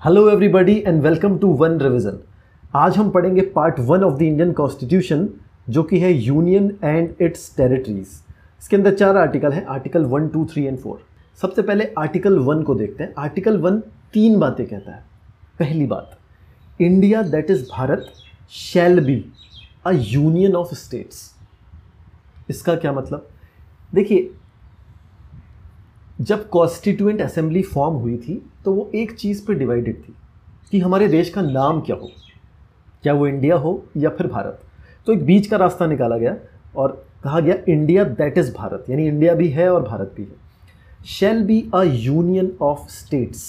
Hello everybody and welcome to one revision आज हम पढ़ेंगे part one of the Indian constitution जो कि है यूनियन एंड इट्स टेरिटरीज इसके अंदर चार आर्टिकल हैं article one two three and four सबसे पहले आर्टिकल वन को देखते हैं। आर्टिकल वन तीन बातें कहता है। पहली बात India that is Bharat shall be a union of states इसका क्या मतलब? देखिए जब कॉन्स्टिट्यूएंट असेंबली फॉर्म हुई थी तो वो एक चीज़ पर डिवाइडेड थी कि हमारे देश का नाम क्या हो। क्या वो इंडिया हो या फिर भारत? तो एक बीच का रास्ता निकाला गया और कहा गया इंडिया दैट इज़ भारत. यानी इंडिया भी है और भारत भी है। Shall be a union of states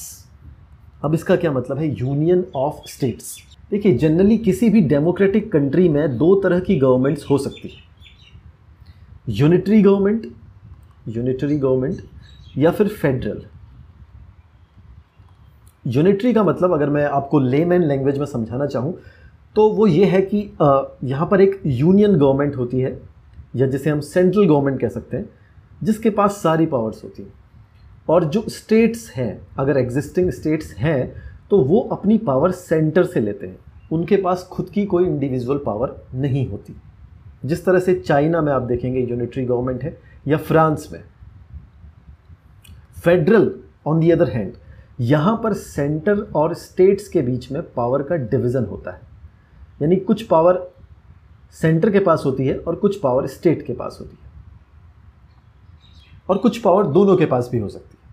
अब इसका क्या मतलब है? यूनियन ऑफ़ स्टेट्स देखिए जनरली किसी भी डेमोक्रेटिक कंट्री में दो तरह की गवर्नमेंट्स हो सकती है। यूनिटरी गवर्नमेंट यूनिटरी गवर्नमेंट या फिर फेडरल यूनिटरी का मतलब अगर मैं आपको लेमैन लैंग्वेज में समझाना चाहूँ तो वो ये है कि यहाँ पर एक यूनियन गवर्नमेंट होती है, या जिसे हम सेंट्रल गवर्नमेंट कह सकते हैं, जिसके पास सारी पावर्स होती हैं। और जो स्टेट्स हैं, अगर एग्जिस्टिंग स्टेट्स हैं तो वो अपनी पावर सेंटर से लेते हैं। उनके पास खुद की कोई इंडिविजुअल पावर नहीं होती। जिस तरह से चाइना में आप देखेंगे यूनिटरी गवर्नमेंट है, या फ्रांस में federal on the other hand यहाँ पर सेंटर और स्टेट्स के बीच में पावर का डिवीज़न होता है। यानी कुछ पावर सेंटर के पास होती है और कुछ पावर स्टेट के पास होती है। और कुछ पावर दोनों के पास भी हो सकती है।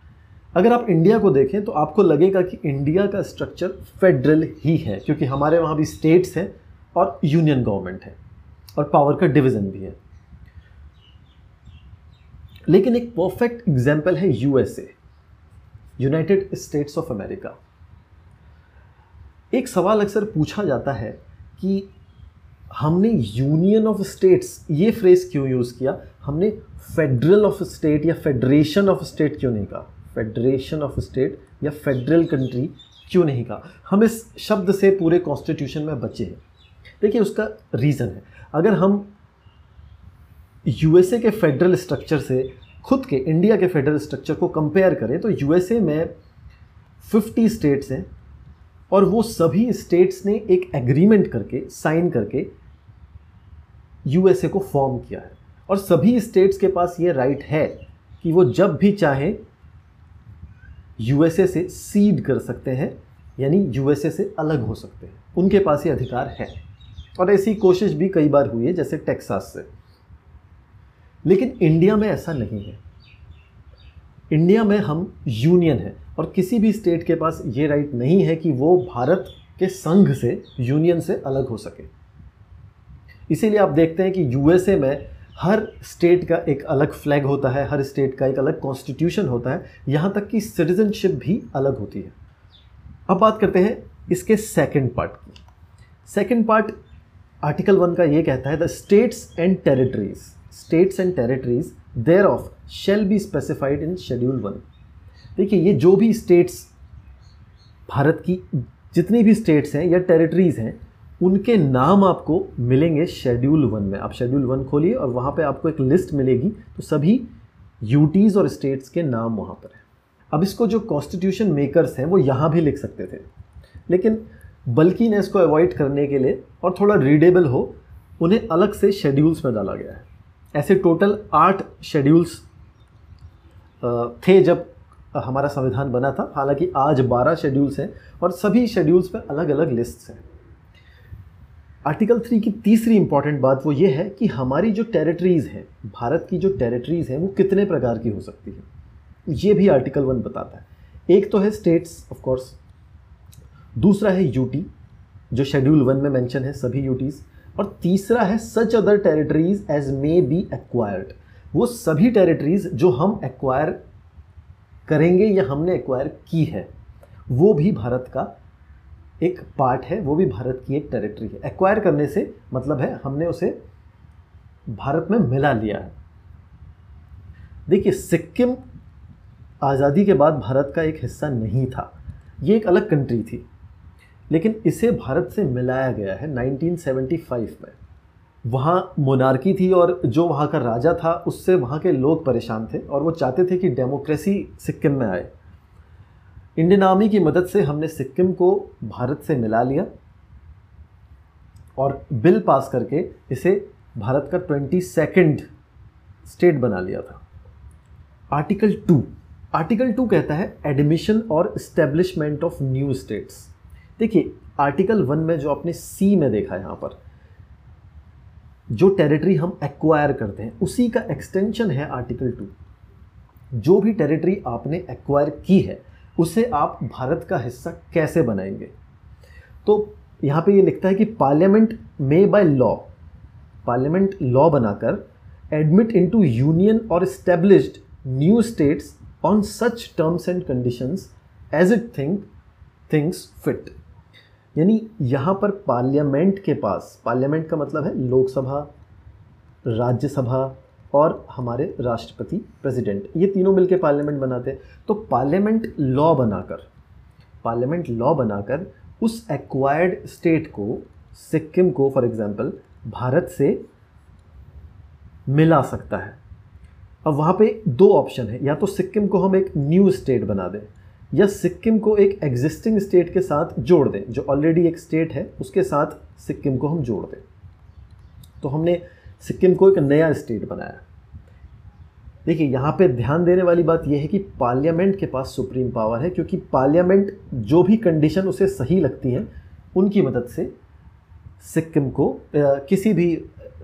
अगर आप इंडिया को देखें तो आपको लगेगा कि इंडिया का स्ट्रक्चर फेडरल ही है, क्योंकि हमारे वहाँ भी स्टेट्स हैं और यूनियन गवर्नमेंट है और पावर का डिवीज़न भी है। लेकिन एक परफेक्ट एग्ज़ाम्पल है USA United States of America एक सवाल अक्सर पूछा जाता है कि हमने यूनियन ऑफ़ स्टेट्स ये फ्रेज क्यों यूज़ किया? हमने फेडरल ऑफ़ स्टेट या फेडरेशन ऑफ़ स्टेट क्यों नहीं कहा? फेडरेशन ऑफ़ स्टेट या फेडरल कंट्री क्यों नहीं कहा? हम इस शब्द से पूरे कॉन्स्टिट्यूशन में बचे हैं। देखिए, उसका रीज़न है। अगर हम यूएसए के फेडरल स्ट्रक्चर से खुद के इंडिया के फेडरल स्ट्रक्चर को कंपेयर करें तो यूएसए में 50 स्टेट्स हैं और वो सभी स्टेट्स ने एक एग्रीमेंट करके साइन करके यूएसए को फॉर्म किया है। और सभी स्टेट्स के पास ये राइट है कि वो जब भी चाहे यूएसए से सीड कर सकते हैं, यानी यूएसए से अलग हो सकते हैं। उनके पास ये अधिकार है। और ऐसी कोशिश भी कई बार हुई है, जैसे टेक्सास से। लेकिन इंडिया में ऐसा नहीं है। इंडिया में हम यूनियन हैं और किसी भी स्टेट के पास ये राइट नहीं है कि वो भारत के संघ से, यूनियन से अलग हो सके। इसीलिए आप देखते हैं कि यूएसए में हर स्टेट का एक अलग फ्लैग होता है, हर स्टेट का एक अलग कॉन्स्टिट्यूशन होता है, यहाँ तक कि सिटीजनशिप भी अलग होती है। अब बात करते हैं इसके सेकंड पार्ट की। सेकंड पार्ट आर्टिकल वन का ये कहता है the states and territories states and territories thereof shall be specified in schedule one देखिए, ये जो भी स्टेट्स भारत की, जितनी भी स्टेट्स हैं या टेरिटरीज हैं, उनके नाम आपको मिलेंगे शेड्यूल वन में। आप शेड्यूल वन खोलिए और वहाँ पे आपको एक लिस्ट मिलेगी तो सभी यूटीज़ और स्टेट्स के नाम वहाँ पर हैं। अब इसको जो कॉन्स्टिट्यूशन मेकर्स हैं, वो यहाँ भी लिख सकते थे। लेकिन बल्कि ने इसको अवॉइड करने के लिए और थोड़ा रीडेबल हो, उन्हें अलग से शेड्यूल्स में डाला गया है। ऐसे टोटल आठ शेड्यूल्स थे जब हमारा संविधान बना था। हालाँकि आज बारह शेड्यूल्स हैं और सभी शेड्यूल्स पर अलग अलग लिस्ट्स हैं। आर्टिकल थ्री की तीसरी इंपॉर्टेंट बात वो ये है कि हमारी जो टेरिटरीज़ हैं, भारत की जो टेरिटरीज़ हैं, वो कितने प्रकार की हो सकती है। ये भी आर्टिकल वन बताता है। एक तो है स्टेट्स ऑफ़ कोर्स दूसरा है यूटी जो शेड्यूल वन में मेंशन है सभी यूटीज़ और तीसरा है such other territories as may be acquired वो सभी टेरिटरीज जो हम एक्वायर करेंगे या हमने एक्वायर की है, वो भी भारत का एक पार्ट है, वो भी भारत की एक टेरिटरी है। एक्वायर करने से मतलब है हमने उसे भारत में मिला लिया है। देखिए, सिक्किम आज़ादी के बाद भारत का एक हिस्सा नहीं था। ये एक अलग कंट्री थी। लेकिन इसे भारत से मिलाया गया है 1975 में। वहाँ मोनार्की थी और जो वहाँ का राजा था, उससे वहाँ के लोग परेशान थे और वो चाहते थे कि डेमोक्रेसी सिक्किम में आए। इंडियन आर्मी की मदद से हमने सिक्किम को भारत से मिला लिया और बिल पास करके इसे भारत का ट्वेंटी सेकेंड स्टेट बना लिया था। आर्टिकल टू आर्टिकल टू कहता है एडमिशन और इस्टेब्लिशमेंट ऑफ़ न्यू स्टेट्स। देखिए आर्टिकल वन में जो आपने सी में देखा यहाँ पर, जो टेरिटरी हम एक्वायर करते हैं, उसी का एक्सटेंशन है आर्टिकल टू जो भी टेरिटरी आपने एक्वायर की है, उसे आप भारत का हिस्सा कैसे बनाएँगे? तो यहाँ पे ये लिखता है कि parliament may by law parliament law बनाकर एडमिट इनटू यूनियन और established new states on such terms and conditions as it think things fit यानी यहाँ पर पार्लियामेंट के पास, पार्लियामेंट का मतलब है लोकसभा, राज्यसभा और हमारे राष्ट्रपति प्रेसिडेंट। ये तीनों मिलकर पार्लियामेंट बनाते हैं। तो पार्लियामेंट लॉ बनाकर, पार्लियामेंट लॉ बनाकर उस एक्वायर्ड स्टेट को, सिक्किम को फॉर एग्जांपल भारत से मिला सकता है। अब वहाँ पे दो ऑप्शन है। या तो सिक्किम को हम एक न्यू स्टेट बना दें। या सिक्किम को एक एग्जिस्टिंग स्टेट के साथ जोड़ दें, जो ऑलरेडी एक स्टेट है, उसके साथ सिक्किम को हम जोड़ दें। तो हमने सिक्किम को एक नया स्टेट बनाया। देखिए, यहाँ पे ध्यान देने वाली बात यह है कि पार्लियामेंट के पास सुप्रीम पावर है, क्योंकि पार्लियामेंट जो भी कंडीशन उसे सही लगती है, उनकी मदद से सिक्किम को किसी भी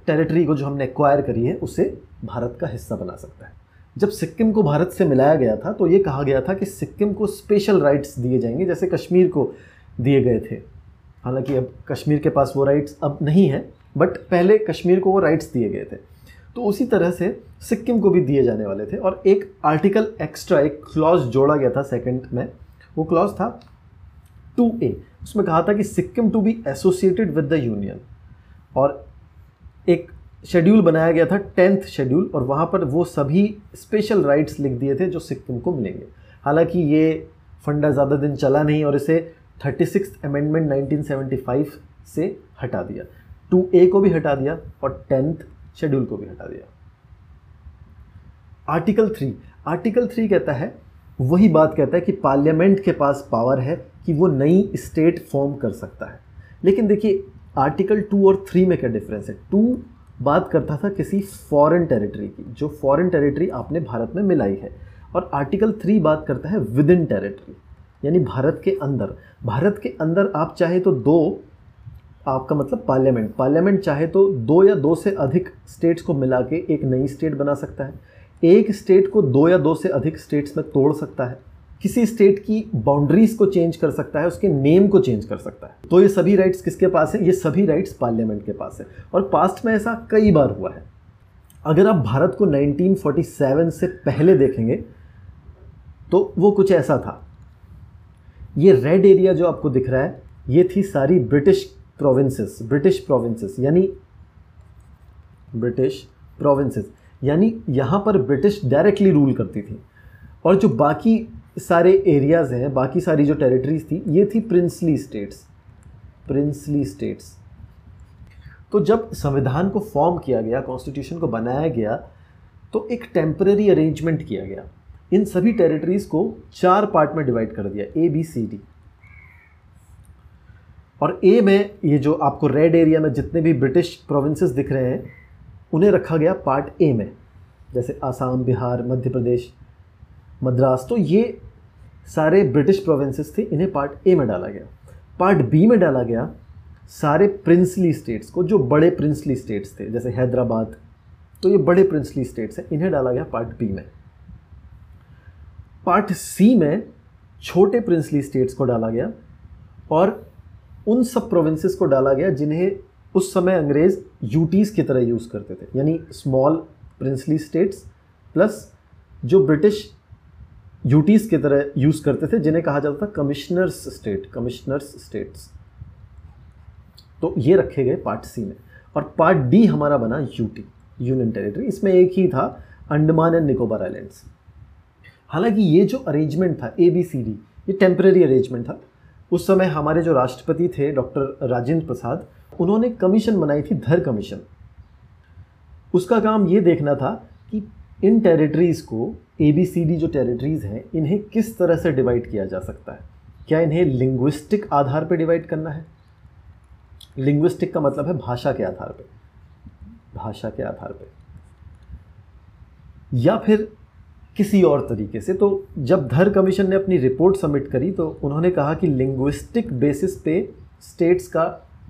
टेरिटरी को जो हमने एक्वायर करी है, उसे भारत का हिस्सा बना सकता है। जब सिक्किम को भारत से मिलाया गया था तो ये कहा गया था कि सिक्किम को स्पेशल राइट्स दिए जाएँगे, जैसे कश्मीर को दिए गए थे। हालाँकि अब कश्मीर के पास वो राइट्स अब नहीं है बट पहले कश्मीर को वो राइट्स दिए गए थे। तो उसी तरह से सिक्किम को भी दिए जाने वाले थे, और एक आर्टिकल एक्स्ट्रा एक क्लॉज जोड़ा गया था सेकंड में। वो क्लॉज था टू ए उसमें कहा था कि Sikkim to be associated with the union और एक शेड्यूल बनाया गया था, टेंथ शेड्यूल, और वहाँ पर वो सभी स्पेशल राइट्स लिख दिए थे जो सिक्किम को मिलेंगे। हालाँकि ये फंडा ज़्यादा दिन चला नहीं और इसे थर्टी सिक्स अमेंडमेंट 1975 से हटा दिया। टू ए को भी हटा दिया और टेंथ शेड्यूल को भी हटा दिया। Article three. आर्टिकल थ्री कहता है, वही बात कहता है कि पार्लियामेंट के पास पावर है कि वो नई स्टेट फॉर्म कर सकता है। लेकिन देखिए, आर्टिकल टू और थ्री में क्या डिफरेंस है? टू बात करता था किसी फॉरेन टेरिटरी की, जो फॉरेन टेरिटरी आपने भारत में मिलाई है। और आर्टिकल थ्री बात करता है विद इन टेरिटरी यानी भारत के अंदर। भारत के अंदर आप चाहे तो दो, आपका मतलब पार्लियामेंट पार्लियामेंट चाहे तो दो या दो से अधिक स्टेट्स को मिला के एक नई स्टेट बना सकता है। एक स्टेट को दो या दो से अधिक स्टेट्स में तोड़ सकता है। किसी स्टेट की बाउंड्रीज को चेंज कर सकता है, उसके नेम को चेंज कर सकता है। तो ये सभी राइट्स किसके पास है? ये सभी राइट्स पार्लियामेंट के पास है। और पास्ट में ऐसा कई बार हुआ है। अगर आप भारत को 1947 से पहले देखेंगे तो वो कुछ ऐसा था। ये रेड एरिया जो आपको दिख रहा है, ये थी सारी ब्रिटिश प्रोविंसेस ब्रिटिश प्रोविंसेस यानी ब्रिटिश प्रोविंसेस यानी यहाँ पर ब्रिटिश डायरेक्टली रूल करती थी। और जो बाकी सारे एरियाज़ हैं, बाकी सारी जो टेरिटरीज थी, ये थी प्रिंसली स्टेट्स प्रिंसली स्टेट्स तो जब संविधान को फॉर्म किया गया कॉन्स्टिट्यूशन को बनाया गया तो एक टेम्पररी अरेंजमेंट किया गया। इन सभी टेरिटरीज को चार पार्ट में डिवाइड कर दिया ए बी सी डी और ए में ये जो आपको रेड एरिया में जितने भी ब्रिटिश प्रोविंसेस दिख रहे हैं, उन्हें रखा गया पार्ट ए में, जैसे आसाम, बिहार, मध्य प्रदेश, मद्रास। तो ये सारे ब्रिटिश प्रोविंसेस थे, इन्हें पार्ट ए में डाला गया। पार्ट बी में डाला गया सारे प्रिंसली स्टेट्स को, जो बड़े प्रिंसली स्टेट्स थे, जैसे हैदराबाद तो ये बड़े प्रिंसली स्टेट्स हैं, इन्हें डाला गया पार्ट बी में। पार्ट सी में छोटे प्रिंसली स्टेट्स को डाला गया और उन सब प्रोविंसेस को डाला गया जिन्हें उस समय अंग्रेज़ यूटीज़ की तरह यूज़ करते थे, यानी स्मॉल प्रिंसली स्टेट्स प्लस जो ब्रिटिश यूटीज़ की तरह यूज़ करते थे, जिन्हें कहा जाता था कमिश्नर्स स्टेट कमिश्नर्स स्टेट्स तो ये रखे गए पार्ट सी में। और पार्ट डी हमारा बना यूटी यूनियन टेरिटरी इसमें एक ही था अंडमान एंड निकोबार आइलैंड्स हालाँकि ये जो अरेंजमेंट था ए बी सी डी ये टेम्प्रेरी अरेंजमेंट था। उस समय हमारे जो राष्ट्रपति थे डॉक्टर राजेंद्र प्रसाद, उन्होंने कमीशन बनाई थी, धर कमीशन उसका काम ये देखना था कि इन टेरिटरीज़ को ए बी सी डी जो टेरिटरीज़ हैं, इन्हें किस तरह से डिवाइड किया जा सकता है? क्या इन्हें लिंग्विस्टिक आधार पर डिवाइड करना है? लिंग्विस्टिक का मतलब है भाषा के आधार पर भाषा के आधार पर या फिर किसी और तरीके से तो जब धर कमीशन ने अपनी रिपोर्ट सबमिट करी तो उन्होंने कहा कि लिंग्विस्टिक बेसिस पे स्टेट्स का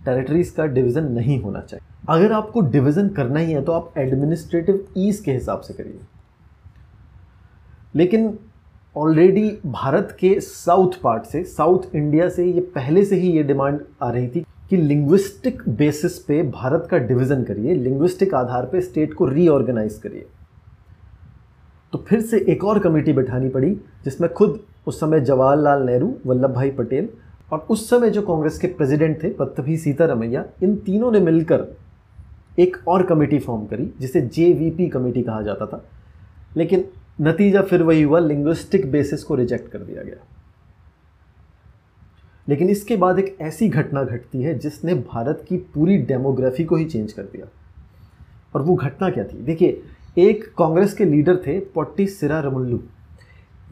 टेरिटरीज़ का डिवीज़न नहीं होना चाहिए। अगर आपको डिवीज़न करना ही है तो आप एडमिनिस्ट्रेटिव ईज के हिसाब से करिए। लेकिन ऑलरेडी भारत के साउथ पार्ट से साउथ इंडिया से ये पहले से ही ये डिमांड आ रही थी कि लिंग्विस्टिक बेसिस पे भारत का डिवीज़न करिए लिंग्विस्टिक आधार पे स्टेट को रीऑर्गेनाइज करिए। तो फिर से एक और कमेटी बैठानी पड़ी, जिसमें खुद उस समय जवाहरलाल नेहरू, वल्लभ भाई पटेल और उस समय जो कांग्रेस के प्रेसिडेंट थे पत्तभी सीतारमैया, इन तीनों ने मिलकर एक और कमेटी फॉर्म करी, जिसे जेवीपी कमेटी कहा जाता था। लेकिन नतीजा फिर वही हुआ लिंग्विस्टिक बेसिस को रिजेक्ट कर दिया गया। लेकिन इसके बाद एक ऐसी घटना घटती है जिसने भारत की पूरी डेमोग्राफी को ही चेंज कर दिया। और वो घटना क्या थी? देखिए, एक कांग्रेस के लीडर थे पोट्टी सिरा रमुल्लू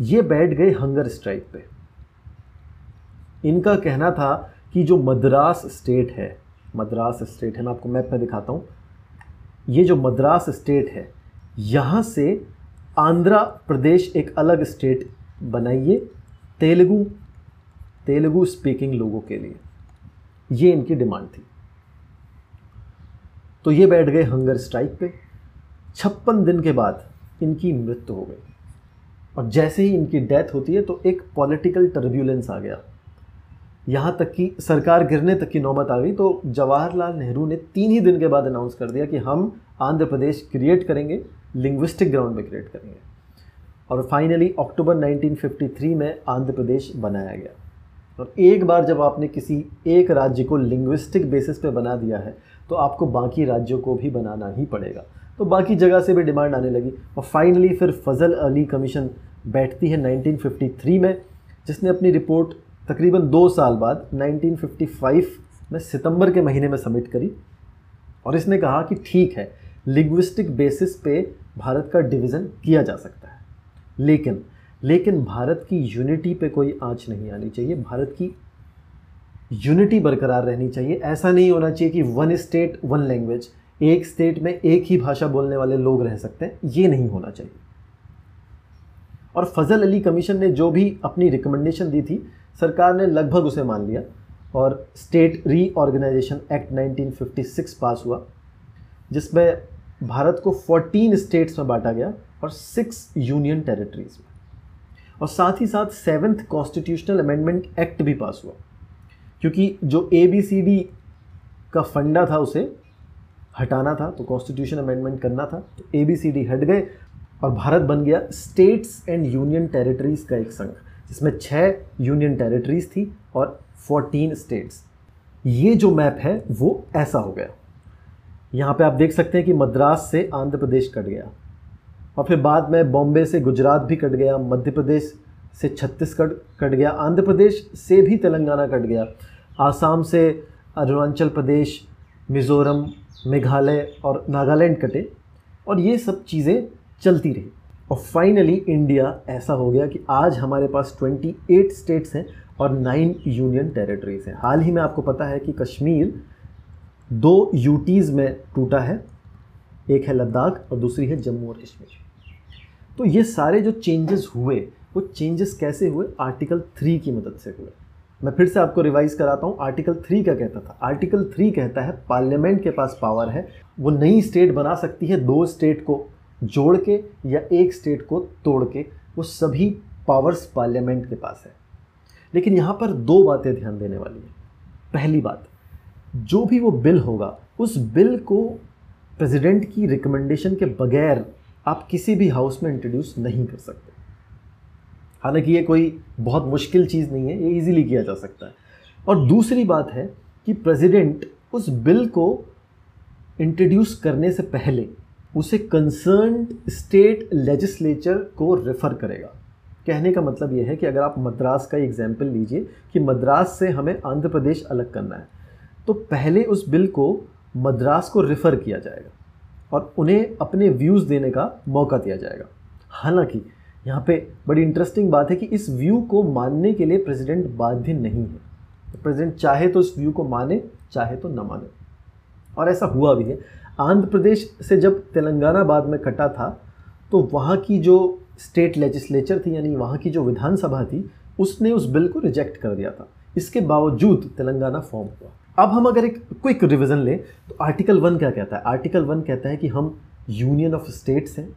ये बैठ गए हंगर स्ट्राइक पे। इनका कहना था कि जो मद्रास स्टेट है, मद्रास स्टेट है मैं आपको मैप में दिखाता हूँ। ये जो मद्रास स्टेट है, यहाँ से आंध्र प्रदेश एक अलग स्टेट बनाइए, तेलुगु तेलुगु स्पीकिंग लोगों के लिए। ये इनकी डिमांड थी। तो ये बैठ गए हंगर स्ट्राइक पे। छप्पन दिन के बाद इनकी मृत्यु हो गई। और जैसे ही इनकी डेथ होती है तो एक पॉलिटिकल टर्ब्यूलेंस आ गया। यहाँ तक कि सरकार गिरने तक की नौबत आ गई। तो जवाहरलाल नेहरू ने तीन ही दिन के बाद अनाउंस कर दिया कि हम आंध्र प्रदेश क्रिएट करेंगे। लिंग्विस्टिक ग्राउंड में क्रिएट करेंगे। और फाइनली अक्टूबर 1953 में आंध्र प्रदेश बनाया गया। और एक बार जब आपने किसी एक राज्य को लिंग्विस्टिक बेसिस पे बना दिया है तो आपको बाकी राज्यों को भी बनाना ही पड़ेगा। तो बाकी जगह से भी डिमांड आने लगी। और फाइनली फिर फजल अली कमीशन बैठती है 1953 में, जिसने अपनी रिपोर्ट तकरीबन दो साल बाद 1955 में सितंबर के महीने में सबमिट करी। और इसने कहा कि ठीक है लिंग्विस्टिक बेसिस पे भारत का डिवीज़न किया जा सकता है। लेकिन लेकिन भारत की यूनिटी पे कोई आँच नहीं आनी चाहिए। भारत की यूनिटी बरकरार रहनी चाहिए। ऐसा नहीं होना चाहिए कि वन स्टेट वन लैंग्वेज एक स्टेट में एक ही भाषा बोलने वाले लोग रह सकते हैं। ये नहीं होना चाहिए। और फजल अली कमीशन ने जो भी अपनी रिकमेंडेशन दी थी, सरकार ने लगभग उसे मान लिया। और स्टेट रीऑर्गेनाइजेशन एक्ट 1956 पास हुआ, जिसमें भारत को 14 स्टेट्स में बांटा गया और सिक्स यूनियन टेरिटरीज में। और साथ ही साथ सेवेंथ कॉन्स्टिट्यूशनल अमेंडमेंट एक्ट भी पास हुआ। क्योंकि जो ए बी सी डी का फंडा था उसे हटाना था तो कॉन्स्टिट्यूशन अमेंडमेंट करना था तो ए बी सी डी हट गए और भारत बन गया स्टेट्स एंड यूनियन टेरिटरीज़ का एक संघ, जिसमें छः यूनियन टेरिटरीज़ थी और फोर्टीन स्टेट्स ये जो मैप है, वो ऐसा हो गया। यहाँ पे आप देख सकते हैं कि मद्रास से आंध्र प्रदेश कट गया। और फिर बाद में बॉम्बे से गुजरात भी कट गया, मध्य प्रदेश से छत्तीसगढ़ कट गया, आंध्र प्रदेश से भी तेलंगाना कट गया। आसाम से अरुणाचल प्रदेश, मिज़ोरम, मेघालय और नागालैंड कटे और ये सब चीज़ें चलती रही। और फाइनली इंडिया ऐसा हो गया कि आज हमारे पास 28 स्टेट्स हैं और नाइन यूनियन टेरिटरीज़ हैं। हाल ही में आपको पता है कि कश्मीर दो यूटीज़ में टूटा है, एक है लद्दाख और दूसरी है जम्मू और कश्मीर। तो ये सारे जो चेंजेस हुए, वो चेंजेस कैसे हुए? आर्टिकल थ्री की मदद से हुए। मैं फिर से आपको रिवाइज कराता हूँ। आर्टिकल थ्री क्या कहता था? आर्टिकल थ्री कहता है पार्लियामेंट के पास पावर है। वो नई स्टेट बना सकती है दो स्टेट को जोड़ के या एक स्टेट को तोड़ के। वो सभी पावर्स पार्लियामेंट के पास है। लेकिन यहाँ पर दो बातें ध्यान देने वाली हैं। पहली बात जो भी वो बिल होगा, उस बिल को प्रेसिडेंट की रिकमेंडेशन के बगैर आप किसी भी हाउस में इंट्रोड्यूस नहीं कर सकते। हालाँकि ये कोई बहुत मुश्किल चीज़ नहीं है, ये इजीली किया जा सकता है। और दूसरी बात है कि प्रेसिडेंट उस बिल को इंट्रोड्यूस करने से पहले उसे कंसर्न स्टेट लेजिस्लेचर को रेफ़र करेगा। कहने का मतलब ये है कि अगर आप मद्रास का एग्ज़ाम्पल लीजिए कि मद्रास से हमें आंध्र प्रदेश अलग करना है तो पहले उस बिल को मद्रास को रेफ़र किया जाएगा और उन्हें अपने व्यूज़ देने का मौका दिया जाएगा। हालाँकि, यहाँ पे बड़ी इंटरेस्टिंग बात है कि इस व्यू को मानने के लिए प्रेसिडेंट बाध्य नहीं है। तो प्रेसिडेंट चाहे तो इस व्यू को माने, चाहे तो न माने। और ऐसा हुआ भी है। आंध्र प्रदेश से जब तेलंगाना बाद में कटा था तो वहाँ की जो स्टेट लेजिस्लेचर थी, यानी वहाँ की जो विधानसभा थी, उसने उस बिल को रिजेक्ट कर दिया था। इसके बावजूद तेलंगाना फॉर्म हुआ। अब हम अगर एक क्विक रिविज़न लें तो आर्टिकल वन क्या कहता है? आर्टिकल वन कहता है कि हम यूनियन ऑफ़ स्टेट्स हैं।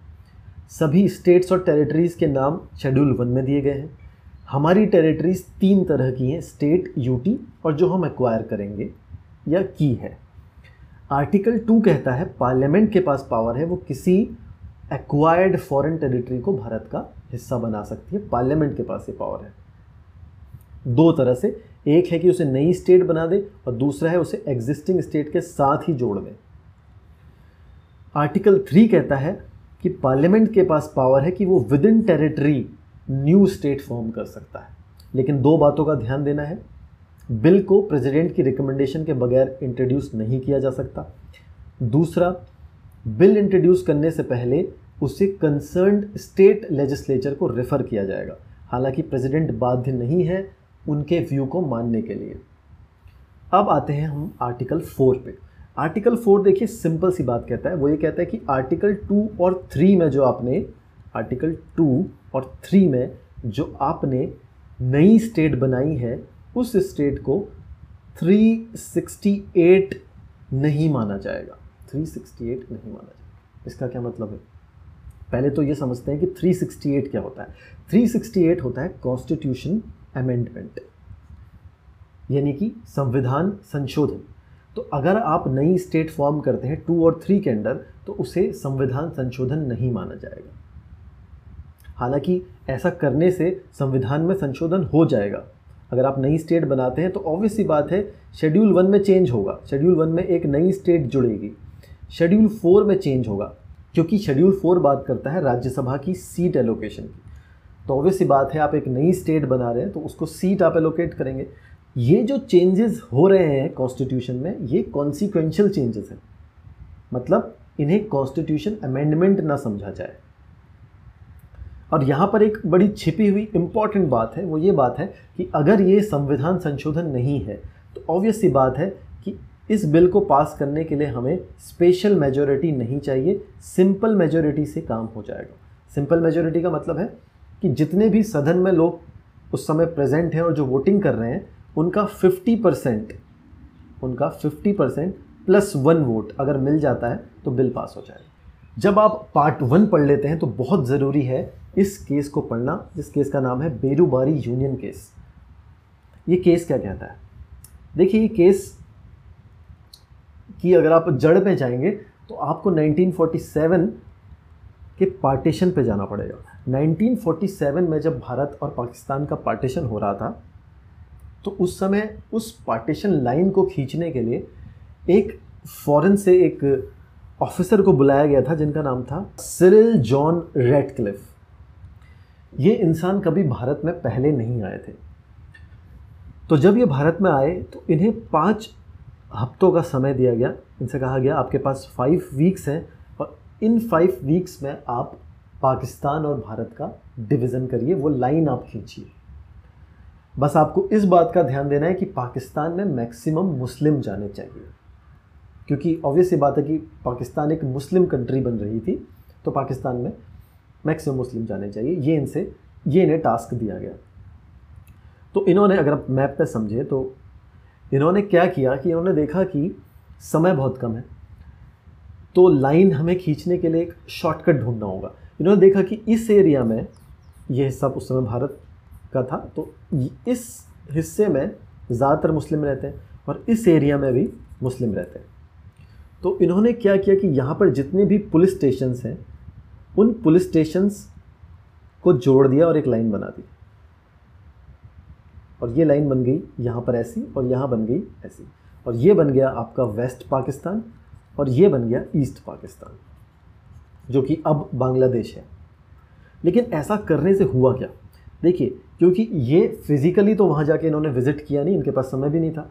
सभी स्टेट्स और टेरिटरीज़ के नाम शेड्यूल वन में दिए गए हैं। हमारी टेरिटरीज़ तीन तरह की हैं स्टेट यूटी और जो हम एक्वायर करेंगे या की है। आर्टिकल टू कहता है पार्लियामेंट के पास पावर है, वो किसी एक्वायर्ड फॉरेन टेरिटरी को भारत का हिस्सा बना सकती है। पार्लियामेंट के पास ये पावर है। दो तरह से एक है कि उसे नई स्टेट बना दे और दूसरा है उसे एग्जिस्टिंग स्टेट के साथ ही जोड़ दे। आर्टिकल थ्री कहता है कि पार्लियामेंट के पास पावर है कि वो within territory new state form कर सकता है। लेकिन दो बातों का ध्यान देना है। बिल को प्रेसिडेंट की रिकमेंडेशन के बगैर इंट्रोड्यूस नहीं किया जा सकता। दूसरा बिल इंट्रोड्यूस करने से पहले उसे कंसर्न स्टेट लेजिस्लेचर को रेफ़र किया जाएगा। हालाँकि प्रेसिडेंट बाध्य नहीं है उनके व्यू को मानने के लिए। अब आते हैं हम आर्टिकल फोर पे। आर्टिकल फोर देखिए सिंपल सी बात कहता है। वो ये कहता है कि आर्टिकल टू और थ्री में जो आपने आर्टिकल टू और थ्री में जो आपने नई स्टेट बनाई है, उस स्टेट को 368 नहीं माना जाएगा। 368 नहीं माना जाएगा। इसका क्या मतलब है? पहले तो ये समझते हैं कि 368 क्या होता है। 368 होता है कॉन्स्टिट्यूशन अमेंडमेंट यानी कि संविधान संशोधन। तो अगर आप नई स्टेट फॉर्म करते हैं टू और थ्री के अंडर तो उसे संविधान संशोधन नहीं माना जाएगा। हालाँकि ऐसा करने से संविधान में संशोधन हो जाएगा। अगर आप नई स्टेट बनाते हैं तो ऑब्वियस सी बात है शेड्यूल वन में चेंज होगा। शेड्यूल वन में एक नई स्टेट जुड़ेगी। शेड्यूल फोर में चेंज होगा। क्योंकि शेड्यूल फोर बात करता है राज्यसभा की सीट एलोकेशन की। तो ऑब्वियस बात है, आप एक नई स्टेट बना रहे हैं तो उसको सीट आप एलोकेट करेंगे। ये जो चेंजेस हो रहे हैं कॉन्स्टिट्यूशन में, ये कॉन्सिक्वेंशियल चेंजेस हैं। मतलब इन्हें कॉन्स्टिट्यूशन अमेंडमेंट ना समझा जाए। और यहाँ पर एक बड़ी छिपी हुई इंपॉर्टेंट बात है, वो ये बात है कि अगर ये संविधान संशोधन नहीं है तो ऑब्वियस सी बात है कि इस बिल को पास करने के लिए हमें स्पेशल मेजोरिटी नहीं चाहिए सिंपल मेजोरिटी से काम हो जाएगा। सिंपल मेजोरिटी का मतलब है कि जितने भी सदन में लोग उस समय प्रेजेंट हैं और जो वोटिंग कर रहे हैं, उनका 50 परसेंट उनका 50 परसेंट प्लस वन वोट अगर मिल जाता है तो बिल पास हो जाएगा। जब आप पार्ट वन पढ़ लेते हैं तो बहुत ज़रूरी है इस केस को पढ़ना, जिस केस का नाम है बेरूबारी यूनियन केस ये केस क्या कहता है? देखिए, ये केस की अगर आप जड़ पे जाएँगे तो आपको 1947 के पार्टीशन पे जाना पड़ेगा। 1947 में जब भारत और पाकिस्तान का पार्टीशन हो रहा था तो उस समय उस पार्टीशन लाइन को खींचने के लिए एक फॉरेन से एक ऑफिसर को बुलाया गया था, जिनका नाम था सिरिल जॉन रेडक्लिफ। ये इंसान कभी भारत में पहले नहीं आए थे। तो जब ये भारत में आए तो इन्हें पाँच हफ्तों का समय दिया गया। इनसे कहा गया, आपके पास फाइव वीक्स हैं और इन फाइव वीक्स में आप पाकिस्तान और भारत का डिवीज़न करिए, वो लाइन आप खींचिए। बस आपको इस बात का ध्यान देना है कि पाकिस्तान में मैक्सिमम मुस्लिम जाने चाहिए। क्योंकि ऑब्वियस ये बात है कि पाकिस्तान एक मुस्लिम कंट्री बन रही थी तो पाकिस्तान में मैक्सिमम मुस्लिम जाने चाहिए। ये इनसे, ये इन्हें टास्क दिया गया। तो इन्होंने, अगर आप मैप पे समझे तो इन्होंने क्या किया कि इन्होंने देखा कि समय बहुत कम है। तो लाइन हमें खींचने के लिए एक शॉर्टकट ढूंढना होगा। इन्होंने देखा कि इस एरिया में ये हिस्सा उस समय भारत का था तो इस हिस्से में ज़्यादातर मुस्लिम रहते हैं और इस एरिया में भी मुस्लिम रहते हैं। तो इन्होंने क्या किया कि यहाँ पर जितने भी पुलिस स्टेशन हैं, उन पुलिस स्टेशंस को जोड़ दिया और एक लाइन बना दी। और ये लाइन बन गई यहाँ पर ऐसी और यहाँ बन गई ऐसी। और ये बन गया आपका वेस्ट पाकिस्तान और ये बन गया ईस्ट पाकिस्तान। जो कि अब बांग्लादेश है। लेकिन ऐसा करने से हुआ क्या? देखिए, क्योंकि ये फिज़िकली तो वहाँ जाके इन्होंने विज़िट किया नहीं, इनके पास समय भी नहीं था।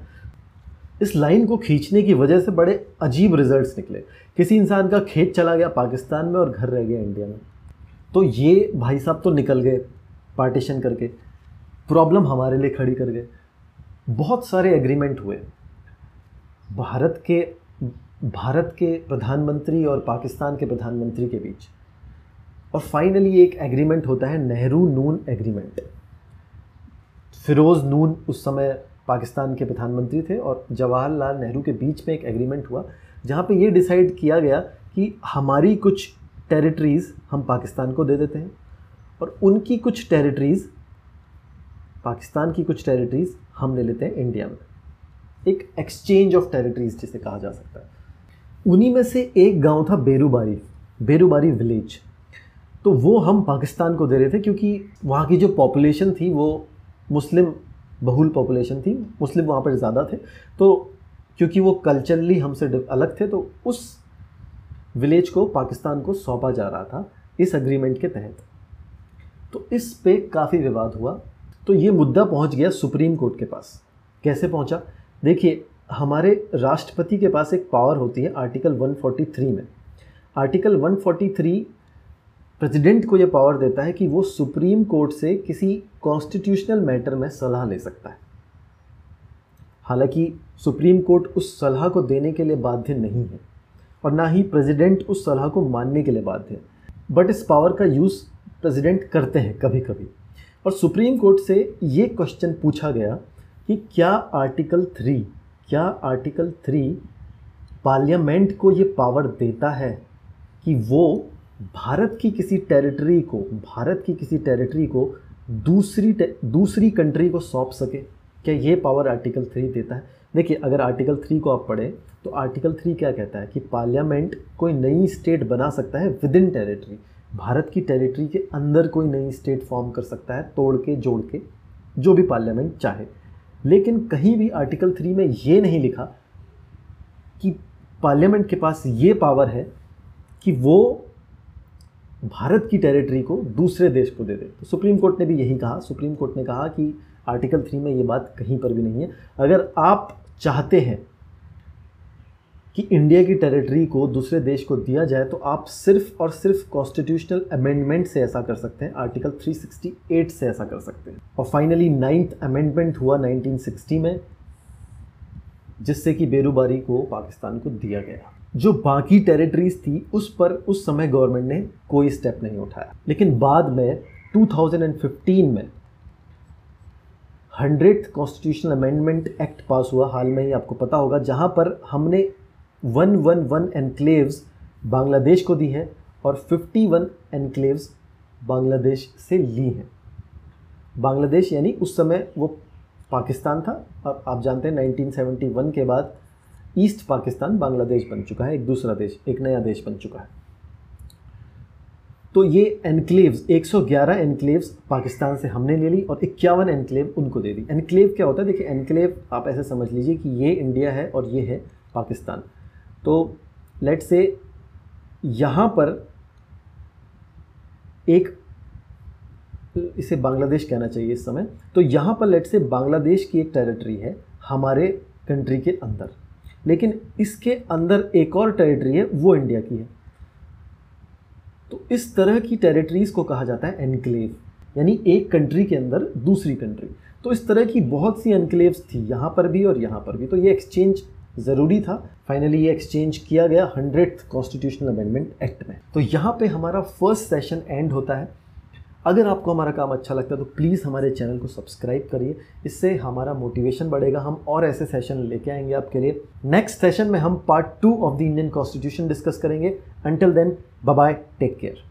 इस लाइन को खींचने की वजह से बड़े अजीब रिजल्ट्स निकले। किसी इंसान का खेत चला गया पाकिस्तान में और घर रह गया इंडिया में। तो ये भाई साहब तो निकल गए पार्टीशन करके। प्रॉब्लम हमारे लिए खड़ी कर गए। बहुत सारे एग्रीमेंट हुए। भारत के भारत के प्रधानमंत्री और पाकिस्तान के प्रधानमंत्री के बीच। और फाइनली एक एग्रीमेंट होता है, नेहरू नून एग्रीमेंट फिरोज़ नून उस समय पाकिस्तान के प्रधानमंत्री थे और जवाहरलाल नेहरू के बीच में एक एग्रीमेंट हुआ, जहाँ पे ये डिसाइड किया गया कि हमारी कुछ टेरिटरीज़ हम पाकिस्तान को दे देते हैं और उनकी कुछ टेरिटरीज़ पाकिस्तान की कुछ टेरिटरीज़ हम ले लेते हैं इंडिया में। एक एक्सचेंज ऑफ़ टेरिटरीज़ जिसे कहा जा सकता है। उन्हीं में से एक गाँव था बेरूबारी बेरूबारी विलेज तो वो हम पाकिस्तान को दे रहे थे क्योंकि वहाँ की जो पॉपुलेशन थी वो मुस्लिम, बहुल पॉपुलेशन थी, मुस्लिम वहाँ पर ज़्यादा थे। तो क्योंकि वो कल्चरली हमसे अलग थे तो उस विलेज को, पाकिस्तान को सौंपा जा रहा था इस अग्रीमेंट के तहत। तो इस पे काफ़ी विवाद हुआ। तो ये मुद्दा पहुँच गया सुप्रीम कोर्ट के पास। कैसे पहुँचा? देखिए हमारे राष्ट्रपति के पास एक पावर होती है आर्टिकल 143 में। आर्टिकल 143 प्रेसिडेंट को यह पावर देता है कि वो सुप्रीम कोर्ट से किसी कॉन्स्टिट्यूशनल मैटर में सलाह ले सकता है। हालाँकि सुप्रीम कोर्ट उस सलाह को देने के लिए बाध्य नहीं है और ना ही प्रेसिडेंट उस सलाह को मानने के लिए बाध्य है। बट इस पावर का यूज़ प्रेसिडेंट करते हैं कभी कभी और सुप्रीम कोर्ट से ये क्वेश्चन पूछा गया कि क्या आर्टिकल थ्री क्या आर्टिकल थ्री पार्लियामेंट को ये पावर देता है कि वो भारत की किसी टेरिटरी को भारत की किसी टेरिटरी को दूसरी टे, दूसरी कंट्री को सौंप सके? क्या ये पावर आर्टिकल थ्री देता है? देखिए अगर आर्टिकल थ्री को आप पढ़ें तो आर्टिकल थ्री क्या कहता है कि पार्लियामेंट कोई नई स्टेट बना सकता है विद इन टेरिटरी भारत की टेरिटरी के अंदर कोई नई स्टेट फॉर्म कर सकता है तोड़ के जोड़ के जो भी पार्लियामेंट चाहे। लेकिन कहीं भी आर्टिकल थ्री में ये नहीं लिखा कि पार्लियामेंट के पास ये पावर है कि वो भारत की टेरिटरी को दूसरे देश को दे दे। तो सुप्रीम कोर्ट ने भी यही कहा। सुप्रीम कोर्ट ने कहा कि आर्टिकल थ्री में ये बात कहीं पर भी नहीं है। अगर आप चाहते हैं कि इंडिया की टेरिटरी को दूसरे देश को दिया जाए तो आप सिर्फ़ और सिर्फ़ कॉन्स्टिट्यूशनल अमेंडमेंट से ऐसा कर सकते हैं। आर्टिकल 368 से ऐसा कर सकते हैं। और फाइनली नाइन्थ अमेंडमेंट हुआ 1960 में, जिससे कि बेरूबारी को पाकिस्तान को दिया गया। जो बाकी टेरिटरीज थी, उस पर उस समय गवर्नमेंट ने कोई स्टेप नहीं उठाया। लेकिन बाद में 2015 में hundred constitutional amendment act pass हुआ। हाल में ही आपको पता होगा, जहाँ पर हमने one one one enclaves Bangladesh को दी है और फिफ्टी वन एनक्लेव्स बांग्लादेश से ली हैं। बांग्लादेश यानी उस समय वो पाकिस्तान था और आप जानते हैं 1971 के बाद ईस्ट पाकिस्तान बांग्लादेश बन चुका है, एक दूसरा देश, एक नया देश बन चुका है। तो ये एनक्लेव्स 111 एनक्लेव्स पाकिस्तान से हमने ले ली और इक्यावन एनक्लेव उनको दे दी। एनक्लेव क्या होता है? देखिए एनक्लेव आप ऐसे समझ लीजिए कि ये इंडिया है और ये है पाकिस्तान। तो लेट से यहाँ पर एक इसे बांग्लादेश कहना चाहिए इस समय। तो यहाँ पर लेट से बांग्लादेश की एक टेरिटरी है हमारे कंट्री के अंदर। लेकिन इसके अंदर एक और टेरिटरी है, वो इंडिया की है। तो इस तरह की टेरिटरीज़ को कहा जाता है एनक्लेव यानी एक कंट्री के अंदर दूसरी कंट्री तो इस तरह की बहुत सी एनक्लेव्स थी, यहाँ पर भी और यहाँ पर भी। तो ये एक्सचेंज ज़रूरी था। फाइनली ये एक्सचेंज किया गया हंड्रेड कॉन्स्टिट्यूशनल अमेंडमेंट एक्ट में। तो यहाँ पे हमारा फ़र्स्ट सेशन एंड होता है। अगर आपको हमारा काम अच्छा लगता है तो प्लीज़ हमारे चैनल को सब्सक्राइब करिए। इससे हमारा मोटिवेशन बढ़ेगा। हम और ऐसे सेशन लेके आएँगे आपके लिए। नेक्स्ट सेशन में हम part two of the Indian constitution discuss करेंगे। Until then bye take care